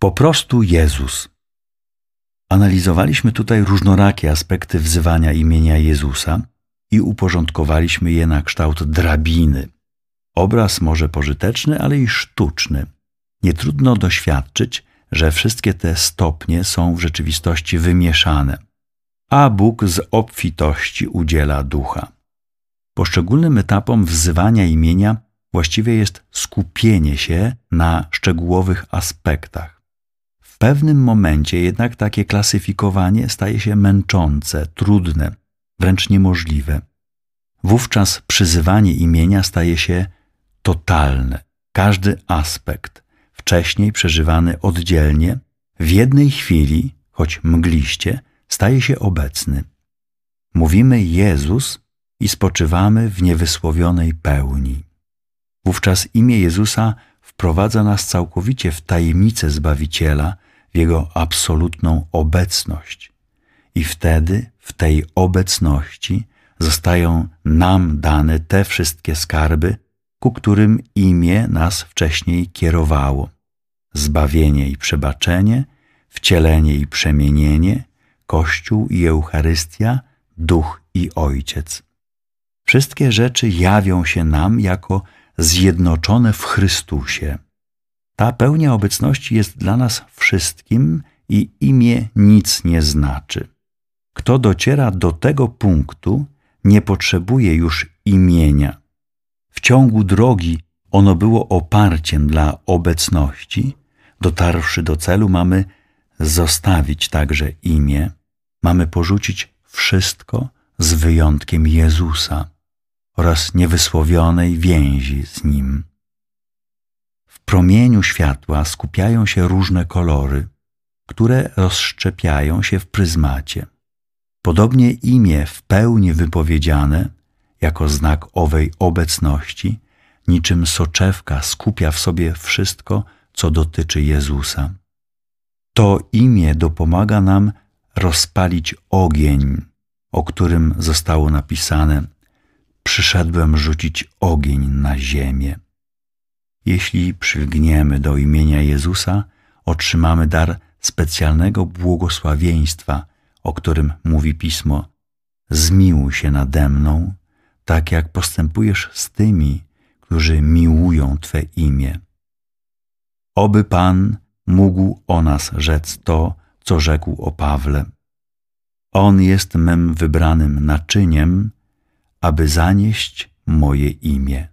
Po prostu Jezus. Analizowaliśmy tutaj różnorakie aspekty wzywania imienia Jezusa i uporządkowaliśmy je na kształt drabiny. Obraz może pożyteczny, ale i sztuczny. Nie trudno doświadczyć, że wszystkie te stopnie są w rzeczywistości wymieszane, a Bóg z obfitości udziela ducha. Poszczególnym etapom wzywania imienia właściwie jest skupienie się na szczegółowych aspektach. W pewnym momencie jednak takie klasyfikowanie staje się męczące, trudne, wręcz niemożliwe. Wówczas przyzywanie imienia staje się totalne. Każdy aspekt, wcześniej przeżywany oddzielnie, w jednej chwili, choć mgliście, staje się obecny. Mówimy Jezus i spoczywamy w niewysłowionej pełni. Wówczas imię Jezusa wprowadza nas całkowicie w tajemnicę Zbawiciela, Jego absolutną obecność. I wtedy, w tej obecności, zostają nam dane te wszystkie skarby, ku którym imię nas wcześniej kierowało: zbawienie i przebaczenie, wcielenie i przemienienie, Kościół i Eucharystia, Duch i Ojciec. Wszystkie rzeczy jawią się nam jako zjednoczone w Chrystusie. Ta pełnia obecności jest dla nas wszystkim i imię nic nie znaczy. Kto dociera do tego punktu, nie potrzebuje już imienia. W ciągu drogi ono było oparciem dla obecności. Dotarwszy do celu, mamy zostawić także imię, mamy porzucić wszystko z wyjątkiem Jezusa oraz niewysłowionej więzi z Nim. Promieniu światła skupiają się różne kolory, które rozszczepiają się w pryzmacie. Podobnie imię w pełni wypowiedziane, jako znak owej obecności, niczym soczewka skupia w sobie wszystko, co dotyczy Jezusa. To imię dopomaga nam rozpalić ogień, o którym zostało napisane: Przyszedłem rzucić ogień na ziemię. Jeśli przylgniemy do imienia Jezusa, otrzymamy dar specjalnego błogosławieństwa, o którym mówi pismo: Zmiłuj się nade mną, tak jak postępujesz z tymi, którzy miłują Twe imię. Oby Pan mógł o nas rzec to, co rzekł o Pawle. On jest mym wybranym naczyniem, aby zanieść moje imię.